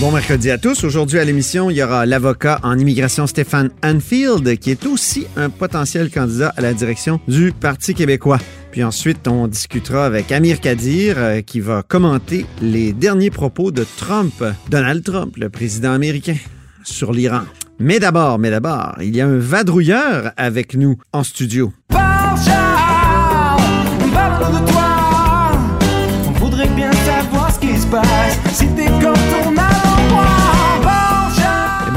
Bon mercredi à tous. Aujourd'hui à l'émission, il y aura l'avocat en immigration Stéphane Anfield, qui est aussi un potentiel candidat à la direction du Parti québécois. Puis ensuite, on discutera avec Amir Kadir, euh, qui va commenter les derniers propos de Trump, Donald Trump, le président américain, sur l'Iran. Mais d'abord, mais d'abord, il y a un vadrouilleur avec nous en studio.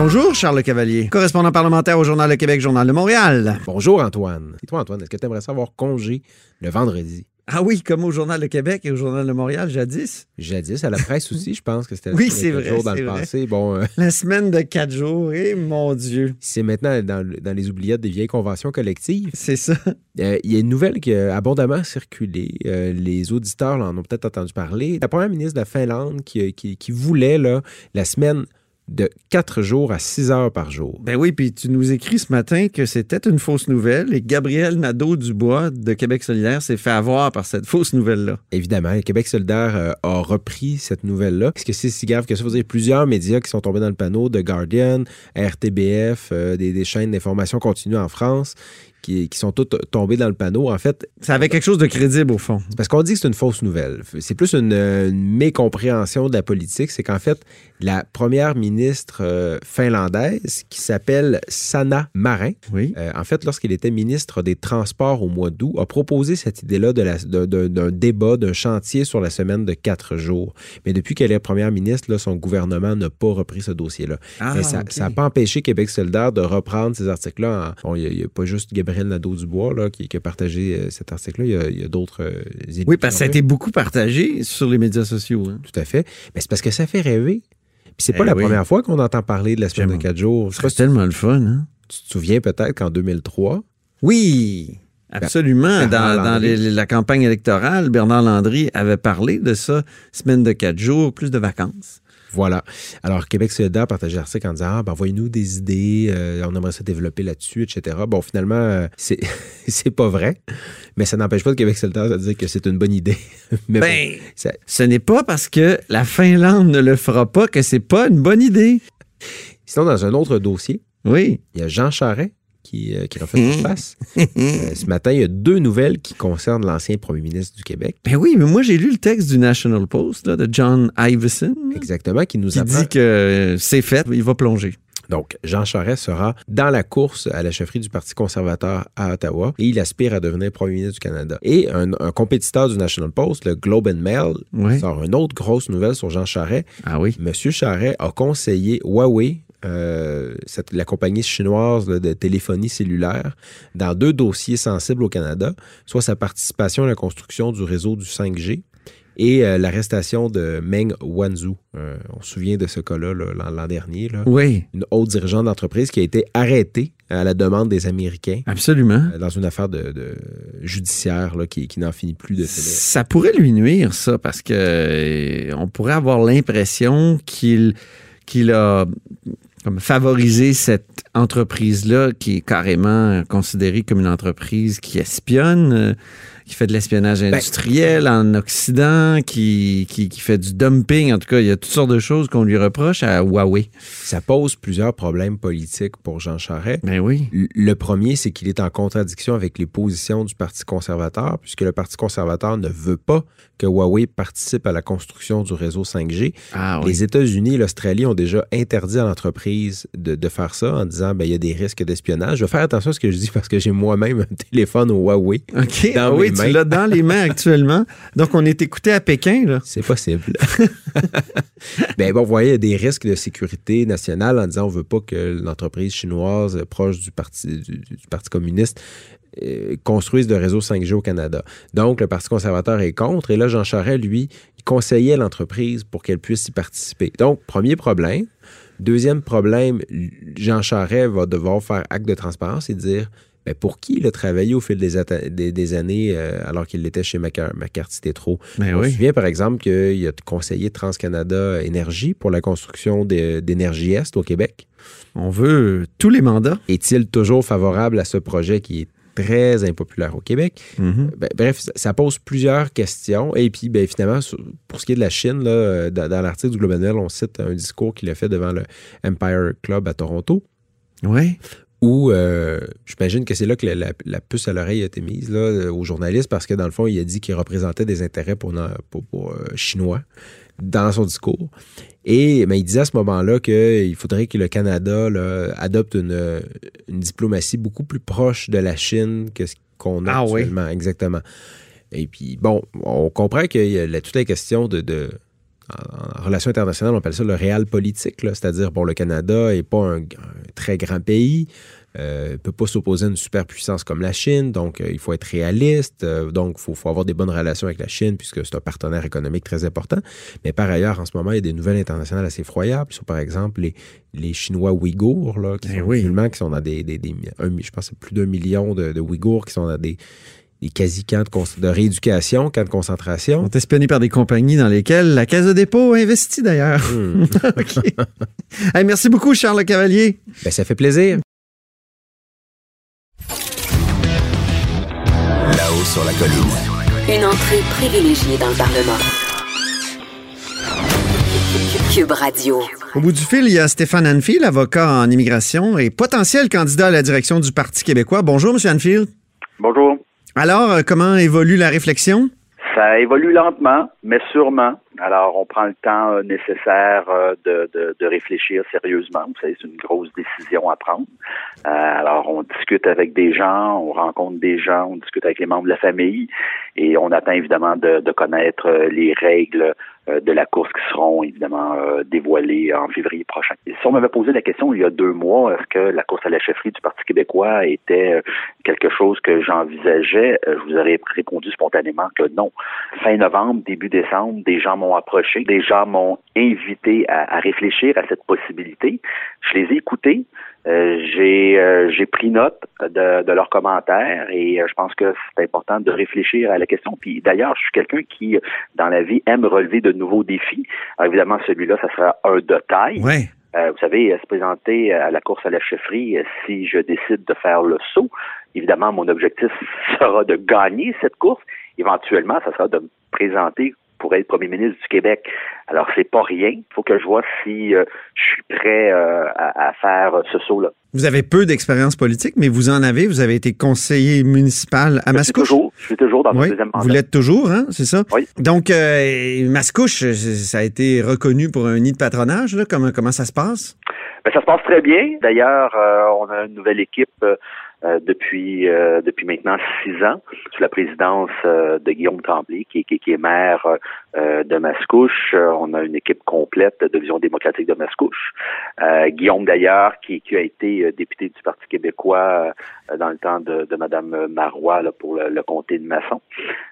Bonjour, Charles Cavalier, correspondant parlementaire au Journal de Québec, Journal de Montréal. Bonjour Antoine. Et toi Antoine, est-ce que tu aimerais savoir congé le vendredi? Ah oui, comme au Journal de Québec et au Journal de Montréal, jadis. Jadis, à la presse aussi, je pense que c'était Oui, le c'est vrai, jours dans c'est le vrai. passé. Bon, euh, La semaine de quatre jours, et mon Dieu, c'est maintenant dans, le- dans les oubliettes des vieilles conventions collectives. c'est ça. Euh, Il y a une nouvelle qui a abondamment circulé. Euh, les auditeurs en ont peut-être entendu parler. La première ministre de la Finlande qui, qui- qui voulait là, la semaine de quatre jours à six heures par jour. Ben oui, puis tu nous écris ce matin que c'était une fausse nouvelle et Gabriel Nadeau-Dubois de Québec solidaire s'est fait avoir par cette fausse nouvelle-là. Évidemment, Québec solidaire euh, a repris cette nouvelle-là. Est-ce que c'est si grave que ça? Vous avez plusieurs médias qui sont tombés dans le panneau, The Guardian, RTBF, euh, des, des chaînes d'information continue en France, qui, qui sont toutes tombées dans le panneau. En fait, Ça avait quelque chose de crédible au fond. parce qu'on dit que c'est une fausse nouvelle. C'est plus une, une mécompréhension de la politique. C'est qu'en fait, la première ministre euh, finlandaise, qui s'appelle Sanna Marin, Oui. euh, en fait, lorsqu'il était ministre des Transports au mois d'août, a proposé cette idée-là d'un débat, d'un chantier sur la semaine de quatre jours. Mais depuis qu'elle est première ministre, là, son gouvernement n'a pas repris ce dossier-là. Ah, Mais ça n'a pas empêché Québec solidaire de reprendre ces articles-là. en- Bon, Il n'y a, pas juste Gabriel Nadeau-Dubois là, qui, qui a partagé euh, cet article-là. Il y a- il a, d'autres Oui, parce que ça a été beaucoup partagé sur les médias sociaux. hein. Tout à fait. Mais c'est parce que ça fait rêver. Puis c'est pas Eh la oui. première fois qu'on entend parler de la semaine de quatre jours. C'est tellement le fun, hein? tu te souviens peut-être qu'en 2003, Oui, absolument. Bernard Dans, dans Landry. les- la campagne électorale, Bernard Landry avait parlé de ça, semaine de quatre jours, plus de vacances. Voilà. Alors, Québec solidaire partageait l'article en disant Ah, ben, envoyez-nous des idées, euh, on aimerait se développer là-dessus, etc. Bon, finalement, euh, c'est, c'est pas vrai, mais ça n'empêche pas le Québec solidaire de dire que c'est une bonne idée. mais Ben, bon, ça- ce n'est pas parce que la Finlande ne le fera pas que c'est pas une bonne idée. Sinon, dans un autre dossier, Oui. il y a Jean Charest qui, euh, qui refait surface. Euh, ce matin, il y a deux nouvelles qui concernent l'ancien premier ministre du Québec. Ben oui, mais moi j'ai lu le texte du National Post là, de John Iveson Exactement, qui nous qui apprend. dit que euh, c'est fait, il va plonger. Donc, Jean Charest sera dans la course à la chefferie du Parti conservateur à Ottawa et il aspire à devenir premier ministre du Canada. Et un, un compétiteur du National Post, le Globe and Mail, sort une autre grosse nouvelle sur Jean Charest. Ah oui. Monsieur Charest a conseillé Huawei, euh, cette- la compagnie chinoise là, de téléphonie cellulaire, dans deux dossiers sensibles au Canada, soit sa participation à la construction du réseau du 5G et euh, l'arrestation de Meng Wanzhou. Euh, on se souvient de ce cas-là là, l'an dernier. Là Oui, une haute dirigeante d'entreprise qui a été arrêtée à la demande des Américains absolument. euh, dans une affaire de, de judiciaire là, qui, qui n'en finit plus de. Ça pourrait lui nuire, ça, parce que on pourrait avoir l'impression qu'il qu'il a favorisé cette entreprise-là qui est carrément considérée comme une entreprise qui espionne, euh, qui fait de l'espionnage industriel en Occident, qui, qui, qui fait du dumping. En tout cas, il y a toutes sortes de choses qu'on lui reproche à Huawei. Ça pose plusieurs problèmes politiques pour Jean Charest. Ben oui. Le premier, c'est qu'il est en contradiction avec les positions du Parti conservateur, puisque le Parti conservateur ne veut pas que Huawei participe à la construction du réseau 5G. Ah Les États-Unis et l'Australie ont déjà interdit à l'entreprise de, de faire ça en disant ben, il y a des risques d'espionnage. Je vais faire attention à ce que je dis parce que j'ai moi-même un téléphone au Huawei. OK. Dans Ah oui, tu mains. l'as dans les mains actuellement. Donc, on est écouté à Pékin, là. C'est possible. ben bon, vous voyez, il y a des risques de sécurité nationale en disant on veut pas que l'entreprise chinoise proche du Parti, du, du Parti communiste euh, construise de réseau 5G au Canada. Donc, le Parti conservateur est contre. Et là, Jean Charest, lui, il conseillait l'entreprise pour qu'elle puisse y participer. Donc, premier problème. Deuxième problème, Jean Charest va devoir faire acte de transparence et dire Pour qui il a travaillé au fil des, atta- des- des années euh, alors qu'il était chez McCarthy Tétro? Ben On oui. se souvient, par exemple, qu'il a conseillé TransCanada Énergie pour la construction d'Énergie Est au Québec. On veut tous les mandats. Est-il toujours favorable à ce projet qui est très impopulaire au Québec? Mhm. Ben, bref, ça, pose plusieurs questions. Et puis, ben, finalement, pour ce qui est de la Chine, là, euh, dans, dans l'article du Globe Mail, on cite un discours qu'il a fait devant le Empire Club à Toronto, Oui. Où euh, j'imagine que c'est là que la, la- la puce à l'oreille a été mise là, euh, aux journalistes, parce que dans le fond, il a dit qu'il représentait des intérêts pour, pour, pour, euh, chinois dans son discours. Et ben, il disait à ce moment-là qu'il faudrait que le Canada là, adopte une, une diplomatie beaucoup plus proche de la Chine que ce qu'on a Ah oui. actuellement. Exactement. Et puis, bon, on comprend qu'il y a toute la question de, de- en, relations internationales, on appelle ça le réel politique, c'est-à-dire, bon, le Canada n'est pas un, un très grand pays, euh, ne peut pas s'opposer à une superpuissance comme la Chine, donc euh, il faut être réaliste, euh, donc il faut, faut avoir des bonnes relations avec la Chine, puisque c'est un partenaire économique très important. Mais par ailleurs, en ce moment, il y a des nouvelles internationales assez effroyables, sur par exemple les, les Chinois ouïghours, là, qui Eh sont oui. musulmans, qui sont dans des, des, des- un- je pense que c'est plus d'un million de, de Ouïghours qui sont dans des, des quasi-camps de, de rééducation, camps de On concentration. est espionné par des compagnies dans lesquelles la Caisse de dépôt a investi d'ailleurs. Hmm. OK. Hey, merci beaucoup, Charles Cavalier. Ben, ça fait plaisir. Là-haut sur la colline. Une entrée privilégiée dans le Parlement. Cube Radio. Au bout du fil, il y a Stéphane Anfield, avocat en immigration et potentiel candidat à la direction du Parti québécois. Bonjour, M. Anfield. Bonjour. Alors, euh, comment évolue la réflexion? Ça évolue lentement, mais sûrement. Alors, on prend le temps euh, nécessaire euh, de, de, réfléchir sérieusement. Vous savez, c'est une grosse décision à prendre. Alors, on discute avec des gens, on rencontre des gens, on discute avec les membres de la famille et on attend évidemment de, connaître les règles de la course qui seront évidemment euh, dévoilées en février prochain. Si on m'avait posé la question il y a deux mois, est-ce que la course à la chefferie du Parti québécois était euh, quelque chose que j'envisageais, euh, je vous aurais répondu spontanément que non. Fin novembre, début décembre, des gens m'ont approché, des gens m'ont invité à, à réfléchir à cette possibilité. Je les ai écoutés. Euh, j'ai euh, j'ai pris note de, de leurs commentaires et euh, je pense que c'est important de réfléchir à la question. Puis d'ailleurs, je suis quelqu'un qui, dans la vie, aime relever de nouveaux défis. Alors, évidemment, celui-là, ça sera un de taille. Oui. Euh, vous savez, se présenter à la course à la chefferie, si je décide de faire le saut, évidemment, mon objectif sera de gagner cette course. Éventuellement, ça sera de me présenter pour être premier ministre du Québec. Alors, c'est pas rien. Il faut que je vois si euh, je suis prêt euh, à, à faire ce saut-là. Vous avez peu d'expérience politique, mais vous en avez. Vous avez été conseiller municipal à Je suis Mascouche. toujours, je suis toujours dans Oui, le deuxième mandat. vous l'êtes toujours, hein, c'est ça? Oui. Donc, euh, Mascouche, euh, ça a été reconnu pour un nid de patronage. Là. Comment, comment ça se passe? Ben, ça se passe très bien. D'ailleurs, euh, on a une nouvelle équipe euh, euh, depuis euh, depuis maintenant six ans, sous la présidence euh, de Guillaume Tremblay, qui, qui, qui est maire euh, de Mascouche. Euh, on a une équipe complète de Vision démocratique de Mascouche. Euh, Guillaume, d'ailleurs, qui, qui a été euh, député du Parti québécois euh, dans le temps de, de Mme Marois là, pour le, le comté de Masson.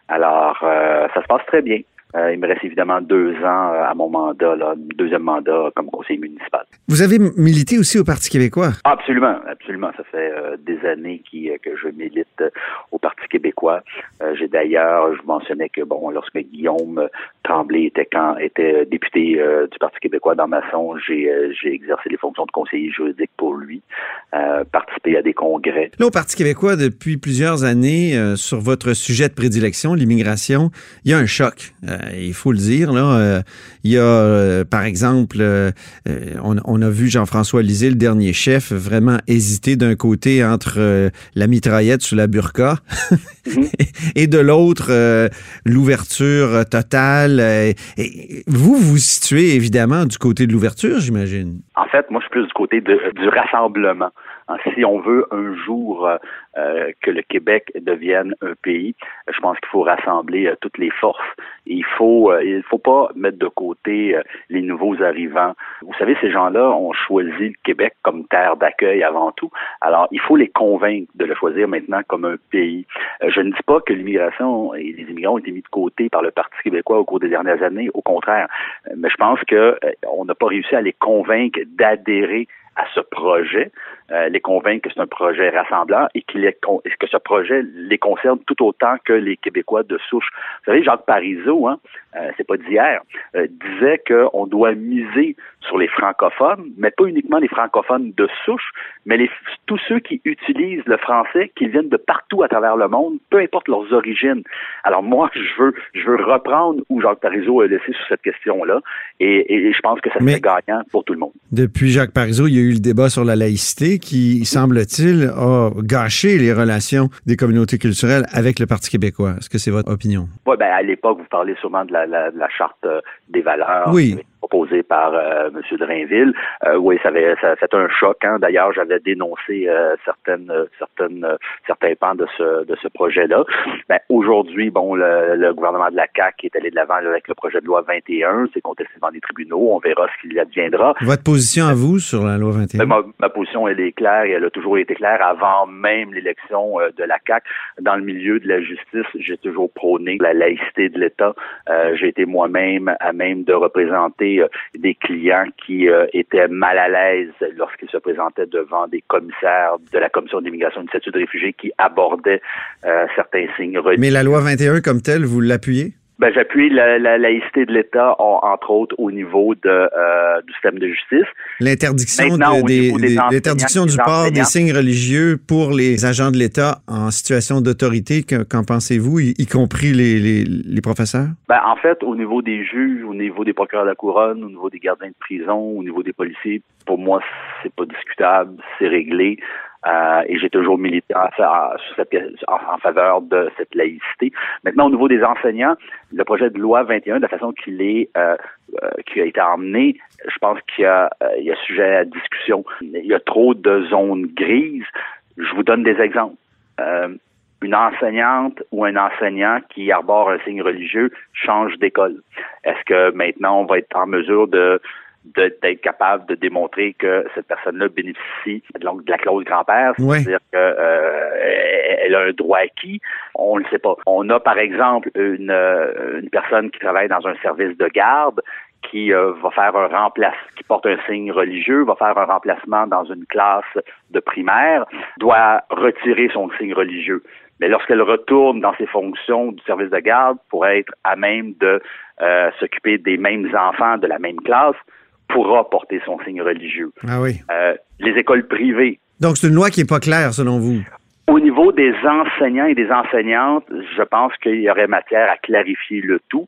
Alors, euh, ça se passe très bien. Euh, il me reste évidemment deux ans euh, à mon mandat, là, deuxième mandat comme conseiller municipal. Vous avez milité aussi au Parti québécois? Absolument, absolument. Ça fait euh, des années qui, que je milite au Parti québécois. Euh, J'ai d'ailleurs, je mentionnais que bon, lorsque Guillaume Tremblay était quand était député du Parti québécois dans Masson, j'ai j'ai exercé les fonctions de conseiller juridique pour lui, participé à des congrès. Là, au Parti québécois, depuis plusieurs années, sur votre sujet de prédilection, l'immigration, il y a un choc. Euh, il faut le dire. Là, Euh, il y a, euh, par exemple, euh, on, on a vu Jean-François Lisée, le dernier chef, vraiment hésiter d'un côté entre la mitraillette sous la burqa et de l'autre l'ouverture totale. Et vous vous situez évidemment du côté de l'ouverture, j'imagine? En fait, moi, je suis plus du côté de- du rassemblement. Hein, Si on veut un jour euh, que le Québec devienne un pays, je pense qu'il faut rassembler euh, toutes les forces. Et il faut, euh, il faut pas mettre de côté euh, les nouveaux arrivants. Vous savez, ces gens-là ont choisi le Québec comme terre d'accueil avant tout. Alors, il faut les convaincre de le choisir maintenant comme un pays. Euh, je ne dis pas que l'immigration et les immigrants ont été mis de côté par le Parti québécois au cours des dernières années. Au contraire, Euh, mais je pense que euh, on n'a pas réussi à les convaincre d'adhérer à ce projet, euh, les convaincre que c'est un projet rassemblant et est, que ce projet les concerne tout autant que les Québécois de souche. Vous savez, Jacques Parizeau, hein, euh, c'est pas d'hier, euh, disait qu'on doit miser sur les francophones, mais pas uniquement les francophones de souche, mais les, tous ceux qui utilisent le français, qui viennent de partout à travers le monde, peu importe leurs origines. Alors moi, je veux, je veux reprendre où Jacques Parizeau a laissé sur cette question-là, et, et, je pense que ça serait gagnant pour tout le monde. Depuis Jacques Parizeau, il y a eu le débat sur la laïcité qui, semble-t-il, a gâché les relations des communautés culturelles avec le Parti québécois. Est-ce que c'est votre opinion? Oui, ben à l'époque, vous parlez sûrement de la, la, la charte euh, des valeurs. Oui proposé par euh, M. Drainville. Euh, oui, ça avait ça, fait un choc. Hein. D'ailleurs, j'avais dénoncé euh, certaines certaines certains pans de ce de ce projet-là. Ben, aujourd'hui, bon, le, gouvernement de la CAQ est allé de l'avant avec le projet de loi 21. C'est contesté dans les tribunaux. On verra ce qu'il adviendra. Votre position à vous sur la loi 21? Ben, ma, position, elle est claire et elle a toujours été claire avant même l'élection de la CAQ. Dans le milieu de la justice, j'ai toujours prôné la laïcité de l'État. j'ai été moi-même à même de représenter euh, des clients qui euh, étaient mal à l'aise lorsqu'ils se présentaient devant des commissaires de la Commission d'immigration et de statut de réfugiés qui abordaient euh, certains signes. Mais la loi 21 comme telle, vous l'appuyez? Ben, j'appuie la, laïcité de l'État, entre autres au niveau de, euh, du système de justice. L'interdiction des, l'interdiction du port des signes religieux pour les agents de l'État en situation d'autorité. Qu'en pensez-vous, y, compris les, les, les, professeurs? Ben, en fait, au niveau des juges, au niveau des procureurs de la couronne, au niveau des gardiens de prison, au niveau des policiers, pour moi, c'est pas discutable, c'est réglé. Euh, et j'ai toujours milité en, faveur de cette laïcité. Maintenant, au niveau des enseignants, le projet de loi 21, de la façon qu'il est, euh, euh, qui a été emmené, je pense qu'il y a, il y a sujet à discussion. Il y a trop de zones grises. Je vous donne des exemples. une enseignante ou un enseignant qui arbore un signe religieux change d'école. Est-ce que maintenant on va être en mesure de d'être capable de démontrer que cette personne-là bénéficie de la clause grand-père, c'est-à-dire qu'elle euh, a un droit acquis, on ne le sait pas. On a par exemple une, euh, une personne qui travaille dans un service de garde qui euh, va faire un remplacement, qui porte un signe religieux, va faire un remplacement dans une classe de primaire, doit retirer son signe religieux. Mais lorsqu'elle retourne dans ses fonctions du service de garde pour être à même de s'occuper des mêmes enfants de la même classe, pourra porter son signe religieux. Ah oui. Euh, les écoles privées. Donc, c'est une loi qui n'est pas claire, selon vous? Au niveau des enseignants et des enseignantes, je pense qu'il y aurait matière à clarifier le tout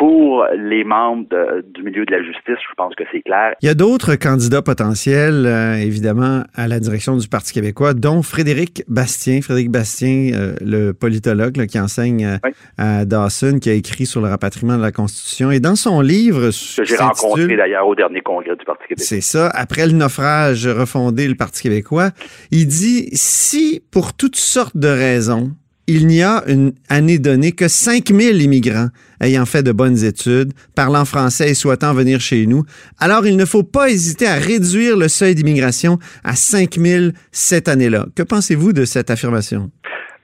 pour les membres du milieu de la justice, je pense que c'est clair. Il y a d'autres candidats potentiels, euh, évidemment, à la direction du Parti québécois, dont Frédéric Bastien. Frédéric Bastien, euh, le politologue qui enseigne euh, à Dawson, qui a écrit sur le rapatriement de la Constitution. Et dans son livre... Que j'ai rencontré d'ailleurs au dernier congrès du Parti québécois. C'est ça. Après le naufrage, refondé le Parti québécois, il dit, si pour toutes sortes de raisons, il n'y a une année donnée que 5000 immigrants ayant fait de bonnes études, parlant français et souhaitant venir chez nous. Alors, il ne faut pas hésiter à réduire le seuil d'immigration à 5000 cette année-là. Que pensez-vous de cette affirmation?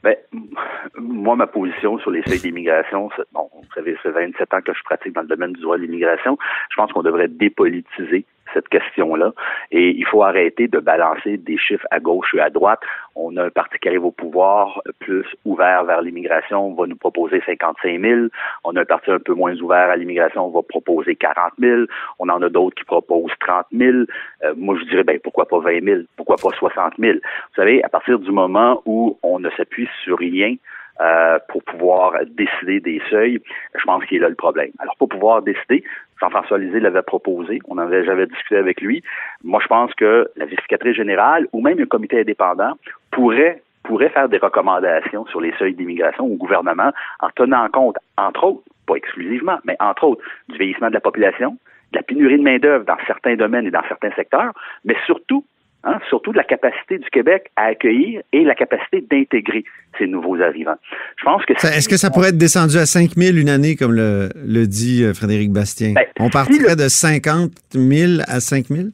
Ben, moi, ma position sur les seuils d'immigration, bon, vous savez, c'est 27 ans que je pratique dans le domaine du droit de l'immigration. Je pense qu'on devrait dépolitiser cette question-là. Et il faut arrêter de balancer des chiffres à gauche et à droite. On a un parti qui arrive au pouvoir plus ouvert vers l'immigration, on va nous proposer 55 000. On a un parti un peu moins ouvert à l'immigration, on va proposer 40 000. On en a d'autres qui proposent 30 000. Euh, moi, je dirais, ben, pourquoi pas 20 000? Pourquoi pas 60 000? Vous savez, à partir du moment où on ne s'appuie sur rien, euh, pour pouvoir décider des seuils, je pense qu'il est là le problème. Alors, pour pouvoir décider, Jean-François Lisée l'avait proposé, on avait, j'avais discuté avec lui. Moi, je pense que la vérificatrice générale ou même un comité indépendant pourrait pourrait faire des recommandations sur les seuils d'immigration au gouvernement en tenant compte, entre autres, pas exclusivement, mais entre autres, du vieillissement de la population, de la pénurie de main-d'œuvre dans certains domaines et dans certains secteurs, mais surtout Hein, surtout de la capacité du Québec à accueillir et la capacité d'intégrer ces nouveaux arrivants. Je pense que est-ce que ça pourrait être descendu à 5 000 une année, comme le, le dit euh, Frédéric Bastien? Ben, On partirait de 50 000 à 5 000?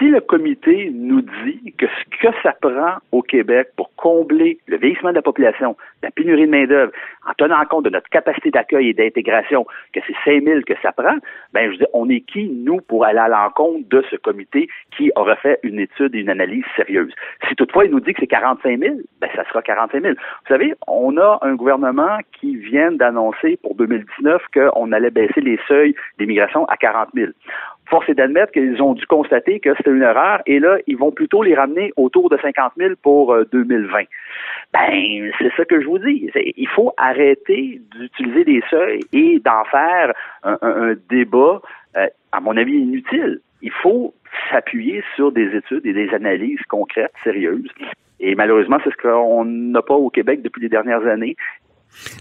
Si le comité nous dit que ce que ça prend au Québec pour combler le vieillissement de la population, la pénurie de main-d'œuvre, en tenant compte de notre capacité d'accueil et d'intégration, que c'est 5 000 que ça prend, ben, je dis, on est qui, nous, pour aller à l'encontre de ce comité qui aurait fait une étude et une analyse sérieuse? Si toutefois il nous dit que c'est 45 000, ben, ça sera 45 000. Vous savez, on a un gouvernement qui vient d'annoncer pour 2019 qu'on allait baisser les seuils d'immigration à 40 000 force est d'admettre qu'ils ont dû constater que c'était une erreur et là, ils vont plutôt les ramener autour de 50 000 pour 2020. Euh, ben, c'est ça que je vous dis. Il faut arrêter d'utiliser des seuils et d'en faire un, débat, euh, à mon avis, inutile. Il faut s'appuyer sur des études et des analyses concrètes, sérieuses. Et malheureusement, c'est ce qu'on n'a pas au Québec depuis les dernières années.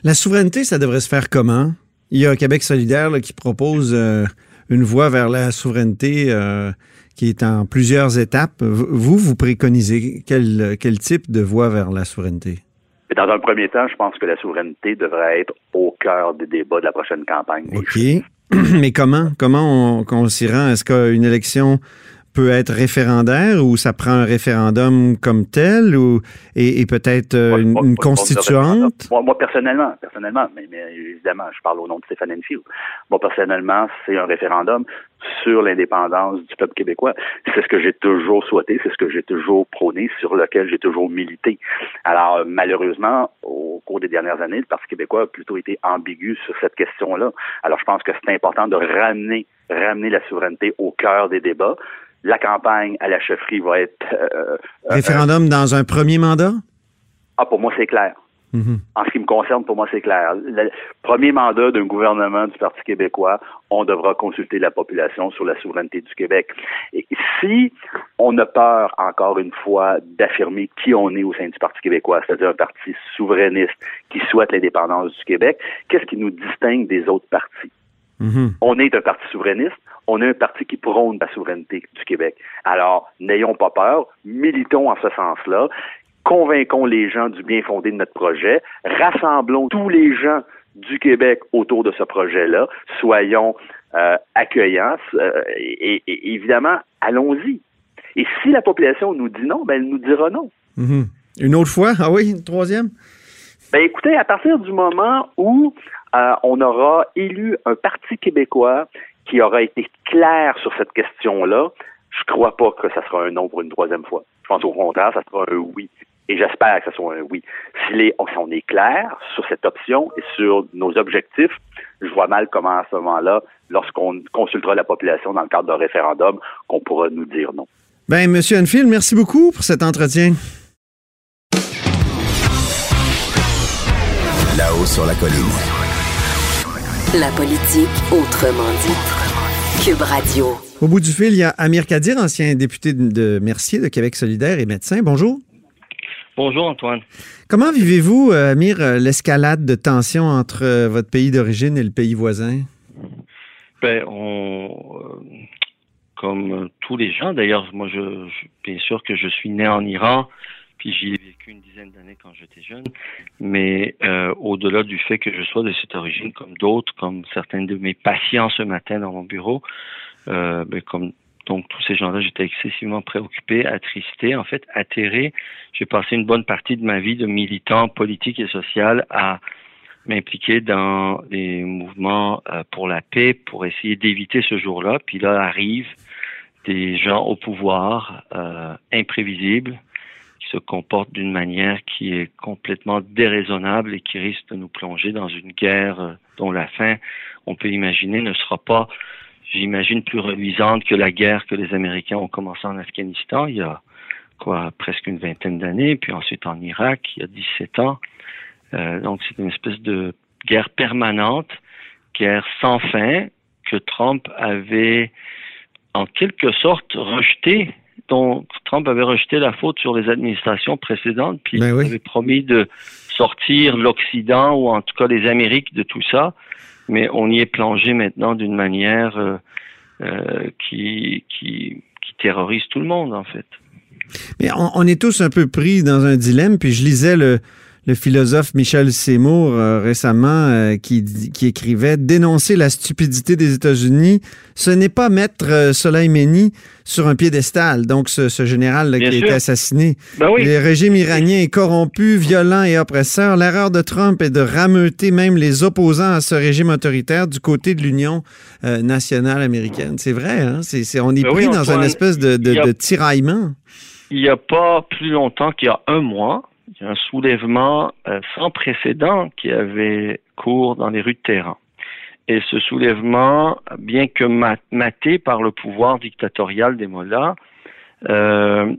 La souveraineté, ça devrait se faire comment? Il y a un Québec solidaire qui propose euh, une voie vers la souveraineté euh, qui est en plusieurs étapes. Vous, vous préconisez quel, quel type de voie vers la souveraineté? Dans un premier temps, je pense que la souveraineté devrait être au cœur des débats de la prochaine campagne. OK. Mais comment? Comment on, on s'y rend? Est-ce qu'une élection peut être référendaire ou ça prend un référendum comme tel ou et, peut-être euh, une, constituante? Moi, personnellement, personnellement, mais, évidemment, je parle au nom de Stéphane Enfield. Moi personnellement, c'est un référendum sur l'indépendance du peuple québécois. C'est ce que j'ai toujours souhaité, c'est ce que j'ai toujours prôné, sur lequel j'ai toujours milité. Alors malheureusement, au cours des dernières années, le Parti québécois a plutôt été ambigu sur cette question-là. Alors je pense que c'est important de ramener ramener la souveraineté au cœur des débats la campagne à la chefferie va être... Euh, euh, Référendum dans un premier mandat? Ah, pour moi, c'est clair. Mm-hmm. En ce qui me concerne, pour moi, c'est clair. Le premier mandat d'un gouvernement du Parti québécois, on devra consulter la population sur la souveraineté du Québec. Et si on a peur, encore une fois, d'affirmer qui on est au sein du Parti québécois, c'est-à-dire un parti souverainiste qui souhaite l'indépendance du Québec, qu'est-ce qui nous distingue des autres partis? Mm-hmm. On est un parti souverainiste, on est un parti qui prône la souveraineté du Québec. Alors, n'ayons pas peur, militons en ce sens-là, convainquons les gens du bien fondé de notre projet, rassemblons tous les gens du Québec autour de ce projet-là, soyons euh, accueillants euh, et, évidemment, allons-y. Et si la population nous dit non, ben elle nous dira non. Mm-hmm. Une autre fois? Ah oui, une troisième? Ben écoutez, à partir du moment où euh, on aura élu un parti québécois qui aura été clair sur cette question-là, je crois pas que ça sera un non pour une troisième fois. Je pense au contraire, ça sera un oui. Et j'espère que ce soit un oui. Si, on est clair sur cette option et sur nos objectifs, je vois mal comment à ce moment-là, lorsqu'on consultera la population dans le cadre d'un référendum, qu'on pourra nous dire non. Ben, Monsieur Enfield, merci beaucoup pour cet entretien. Là-haut sur la colline. La politique autrement dit. Cube Radio. Au bout du fil, il y a Amir Kadir, ancien député de Mercier de Québec solidaire et médecin. Bonjour. Bonjour Antoine. Comment vivez-vous, euh, Amir, euh, l'escalade de tensions entre euh, votre pays d'origine et le pays voisin? Ben, on, comme tous les gens, d'ailleurs, moi, je, bien sûr que je suis né en Iran, puis j'y ai vécu une dizaine d'années quand j'étais jeune. Mais euh, au-delà du fait que je sois de cette origine, comme d'autres, comme certains de mes patients ce matin dans mon bureau, euh, ben, comme donc tous ces gens-là, j'étais excessivement préoccupé, attristé, en fait atterré. J'ai passé une bonne partie de ma vie de militant politique et social à m'impliquer dans des mouvements euh, pour la paix, pour essayer d'éviter ce jour-là. Puis là arrivent des gens au pouvoir imprévisibles, se comporte d'une manière qui est complètement déraisonnable et qui risque de nous plonger dans une guerre euh, dont la fin, on peut imaginer, ne sera pas, j'imagine, plus reluisante que la guerre que les Américains ont commencé en Afghanistan il y a quoi presque une vingtaine d'années, puis ensuite en Irak il y a 17 ans. Euh, donc c'est une espèce de guerre permanente, guerre sans fin que Trump avait en quelque sorte rejeté dont Trump avait rejeté la faute sur les administrations précédentes, puis ben il avait promis de sortir l'Occident ou en tout cas les Amériques de tout ça, mais on y est plongé maintenant d'une manière euh, euh, qui, qui, qui terrorise tout le monde en fait. Mais on, est tous un peu pris dans un dilemme, puis je lisais le, le philosophe Michel Seymour euh, récemment euh, qui, écrivait Dénoncer la stupidité des États-Unis, ce n'est pas mettre euh, Soleimani sur un piédestal. Donc, ce, ce général là, qui a été assassiné. Ben oui. Le régime iranien est corrompu, violent et oppresseur. L'erreur de Trump est de rameuter même les opposants à ce régime autoritaire du côté de l'Union nationale américaine. C'est vrai, hein? On est Ben pris oui, dans une espèce de, de- il y a- de tiraillement. Il n'y a pas plus longtemps qu'il y a un mois, il y a un soulèvement euh, sans précédent qui avait cours dans les rues de Téhéran. Et ce soulèvement, bien que ma- maté par le pouvoir dictatorial des mollahs, euh,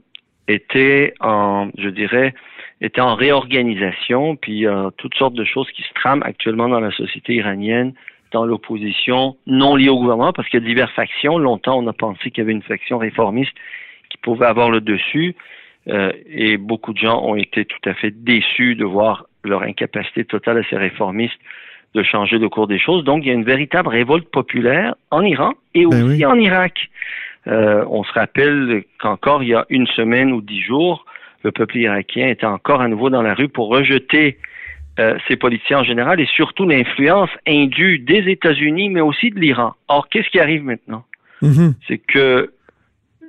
était en, je dirais, était en réorganisation, puis toutes sortes de choses qui se trament actuellement dans la société iranienne, dans l'opposition non liée au gouvernement, parce qu'il y a diverses factions. Longtemps, on a pensé qu'il y avait une faction réformiste qui pouvait avoir le dessus, euh, et beaucoup de gens ont été tout à fait déçus de voir leur incapacité totale à ces réformistes de changer le cours des choses. Donc, il y a une véritable révolte populaire en Iran et Ben aussi oui. en Irak. Euh, on se rappelle qu'encore il y a une semaine ou dix jours, le peuple irakien était encore à nouveau dans la rue pour rejeter euh, ces politiciens en général et surtout l'influence indue des États-Unis, mais aussi de l'Iran. Or, qu'est-ce qui arrive maintenant? Mhm. C'est que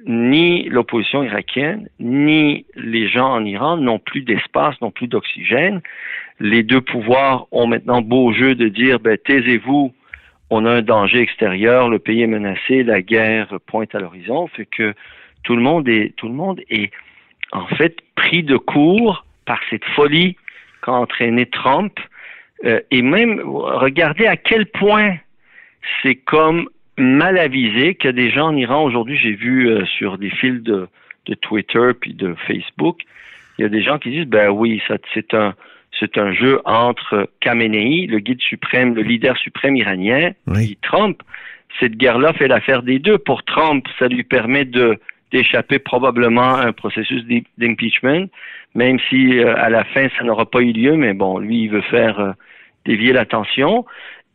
ni l'opposition irakienne, ni les gens en Iran n'ont plus d'espace, n'ont plus d'oxygène. Les deux pouvoirs ont maintenant beau jeu de dire, ben, taisez-vous, on a un danger extérieur, le pays est menacé, la guerre pointe à l'horizon, fait que tout le monde est, tout le monde est, en fait, pris de court par cette folie qu'a entraîné Trump. Euh, et même, regardez à quel point c'est comme mal avisé qu'il y a des gens en Iran aujourd'hui, j'ai vu euh, sur des fils de, de Twitter puis de Facebook, il y a des gens qui disent ben oui, ça c'est un c'est un jeu entre Khamenei, le guide suprême, le leader suprême iranien, Oui. et Trump. Cette guerre-là fait l'affaire des deux. Pour Trump, ça lui permet de d'échapper probablement à un processus d'im- d'impeachment, même si euh, à la fin ça n'aura pas eu lieu, mais bon, lui il veut faire euh, dévier l'attention.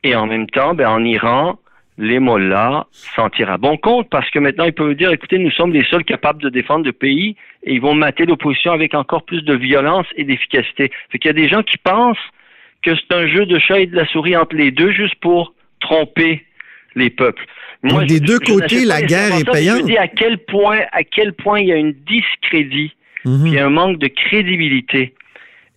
Et en même temps, ben, en Iran, les mollahs s'en tirent à bon compte parce que maintenant ils peuvent dire écoutez, nous sommes les seuls capables de défendre le pays et ils vont mater l'opposition avec encore plus de violence et d'efficacité. Fait qu'il y a des gens qui pensent que c'est un jeu de chat et de la souris entre les deux juste pour tromper les peuples. Donc, des je- deux je côtés, la guerre est payante. Je dis à quel point, à quel point il y a une discrédit puis il y a un manque de crédibilité.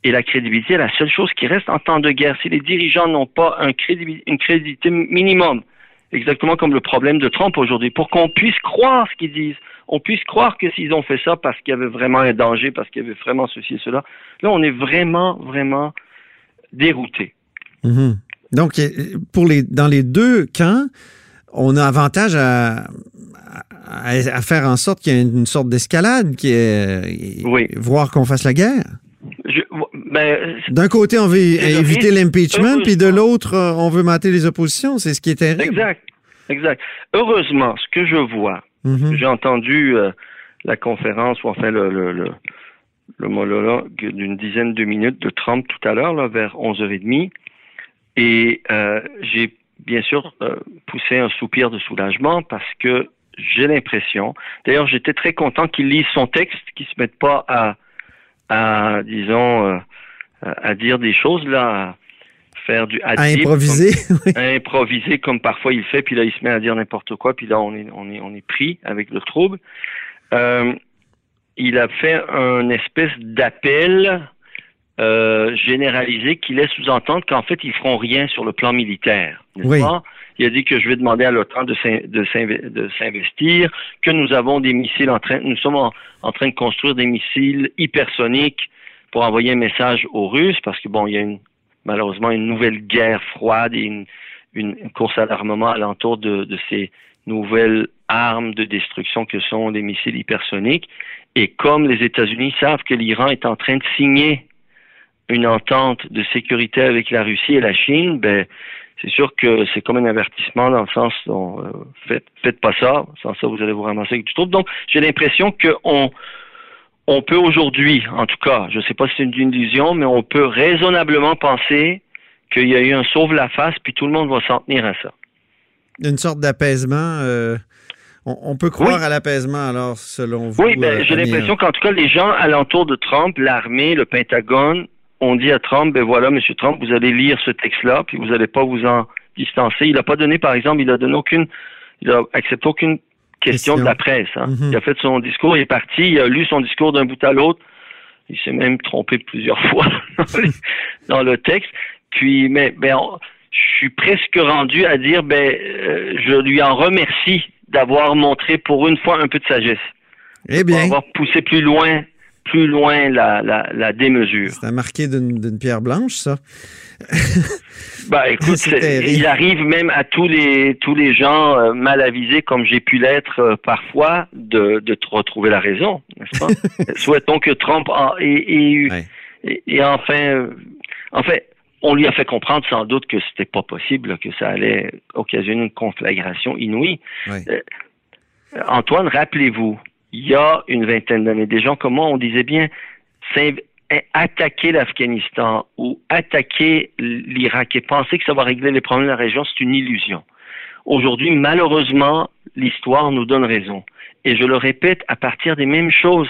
Et la crédibilité est la seule chose qui reste en temps de guerre. Si les dirigeants n'ont pas un crédibi- une crédibilité minimum, exactement comme le problème de Trump aujourd'hui, pour qu'on puisse croire ce qu'ils disent, on puisse croire que s'ils ont fait ça parce qu'il y avait vraiment un danger, parce qu'il y avait vraiment ceci et cela, là, on est vraiment, vraiment dérouté. Mhm. Donc, pour les, dans les deux camps, on a avantage à, à, à faire en sorte qu'il y ait une sorte d'escalade, qui est, Oui. voire qu'on fasse la guerre. Je, ben, D'un côté, on veut éviter l'impeachment, puis de l'autre, euh, on veut mater les oppositions. C'est ce qui est terrible. exact, exact. Heureusement, ce que je vois, Mhm. J'ai entendu euh, la conférence, ou enfin le, le, le, le monologue d'une dizaine de minutes de Trump tout à l'heure, vers 11h30. Et euh, j'ai bien sûr euh, poussé un soupir de soulagement parce que j'ai l'impression, d'ailleurs j'étais très content qu'il lise son texte, qu'il se mette pas à, à disons, euh, à dire des choses là, à faire du À improviser. oui. à improviser comme parfois il fait, puis là il se met à dire n'importe quoi, puis là on est on est on est pris avec le trouble. Euh, il a fait un espèce d'appel euh, généralisé qui laisse sous-entendre qu'en fait ils feront rien sur le plan militaire. Oui. pas? Il a dit que je vais demander à l'OTAN de s'in- de s'inve- de s'investir, que nous avons des missiles en train, nous sommes en, train de construire des missiles hypersoniques pour envoyer un message aux Russes, parce que bon, il y a malheureusement une nouvelle guerre froide et une, une course à l'armement alentour de, de ces nouvelles armes de destruction que sont les missiles hypersoniques. Et comme les États-Unis savent que l'Iran est en train de signer une entente de sécurité avec la Russie et la Chine, ben c'est sûr que c'est comme un avertissement dans le sens dont euh, faites, faites pas ça, sans ça vous allez vous ramasser avec du trouble. Donc j'ai l'impression qu'on on peut aujourd'hui, en tout cas, je ne sais pas si c'est une illusion, mais on peut raisonnablement penser qu'il y a eu un sauve la face, puis tout le monde va s'en tenir à ça. Une sorte d'apaisement. euh, on, on peut croire Oui. à l'apaisement, alors, selon vous. Oui, ben, euh, j'ai l'impression qu'en tout cas, les gens alentour de Trump, l'armée, le Pentagone, on dit à Trump, ben voilà, Monsieur Trump, vous allez lire ce texte-là, puis vous n'allez pas vous en distancer. Il n'a pas donné, par exemple, il a donné aucune, il a accepté aucune question, de la presse. Hein. Mhm. Il a fait son discours, il est parti, il a lu son discours d'un bout à l'autre. Il s'est même trompé plusieurs fois dans le texte. Puis, mais, ben, je suis presque rendu à dire, ben, euh, je lui en remercie d'avoir montré pour une fois un peu de sagesse. Eh bien. Pour avoir poussé plus loin, plus loin la, la, la démesure. C'est marqué d'une pierre blanche, ça. bah écoute, il arrive même à tous les tous les gens euh, mal avisés comme j'ai pu l'être euh, parfois de, de retrouver la raison, n'est-ce pas? Souhaitons que Trump et, et, enfin euh, en fait on lui a fait comprendre sans doute que c'était pas possible, que ça allait occasionner une conflagration inouïe. Antoine, rappelez-vous, il y a une vingtaine d'années, des gens comme moi, on disait bien, attaquer l'Afghanistan ou attaquer l'Irak et penser que ça va régler les problèmes de la région, c'est une illusion. Aujourd'hui, malheureusement, l'histoire nous donne raison. Et je le répète, à partir des mêmes choses,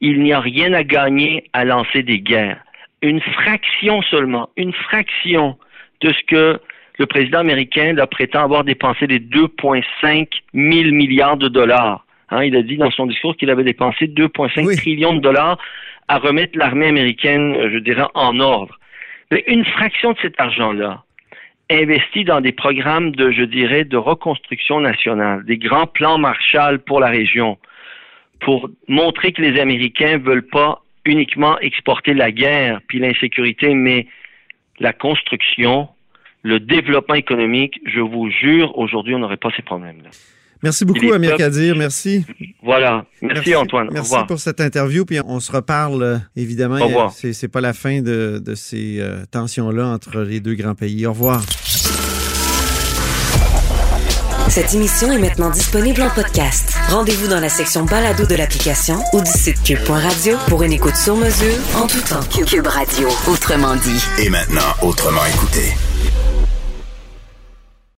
il n'y a rien à gagner à lancer des guerres. Une fraction seulement, une fraction de ce que le président américain prétend avoir dépensé des 2,5 000 milliards de dollars. Hein, il a dit dans son discours qu'il avait dépensé 2,5 trillions de dollars à remettre l'armée américaine, je dirais, en ordre. Mais une fraction de cet argent-là, investi dans des programmes de, je dirais, de reconstruction nationale, des grands plans Marshall pour la région, pour montrer que les Américains veulent pas uniquement exporter la guerre puis l'insécurité, mais la construction, le développement économique, je vous jure, aujourd'hui, on n'aurait pas ces problèmes-là. Merci beaucoup, Amir Kadir. Merci. Voilà. Merci, Antoine. Merci pour cette interview. Puis on se reparle, euh, évidemment. Au revoir. C'est pas la fin de, de ces euh, tensions-là entre les deux grands pays. Au revoir. Cette émission est maintenant disponible en podcast. Rendez-vous dans la section balado de l'application ou du site cube.radio pour une écoute sur mesure en tout temps. Cube Radio, autrement dit. Et maintenant, autrement écouté.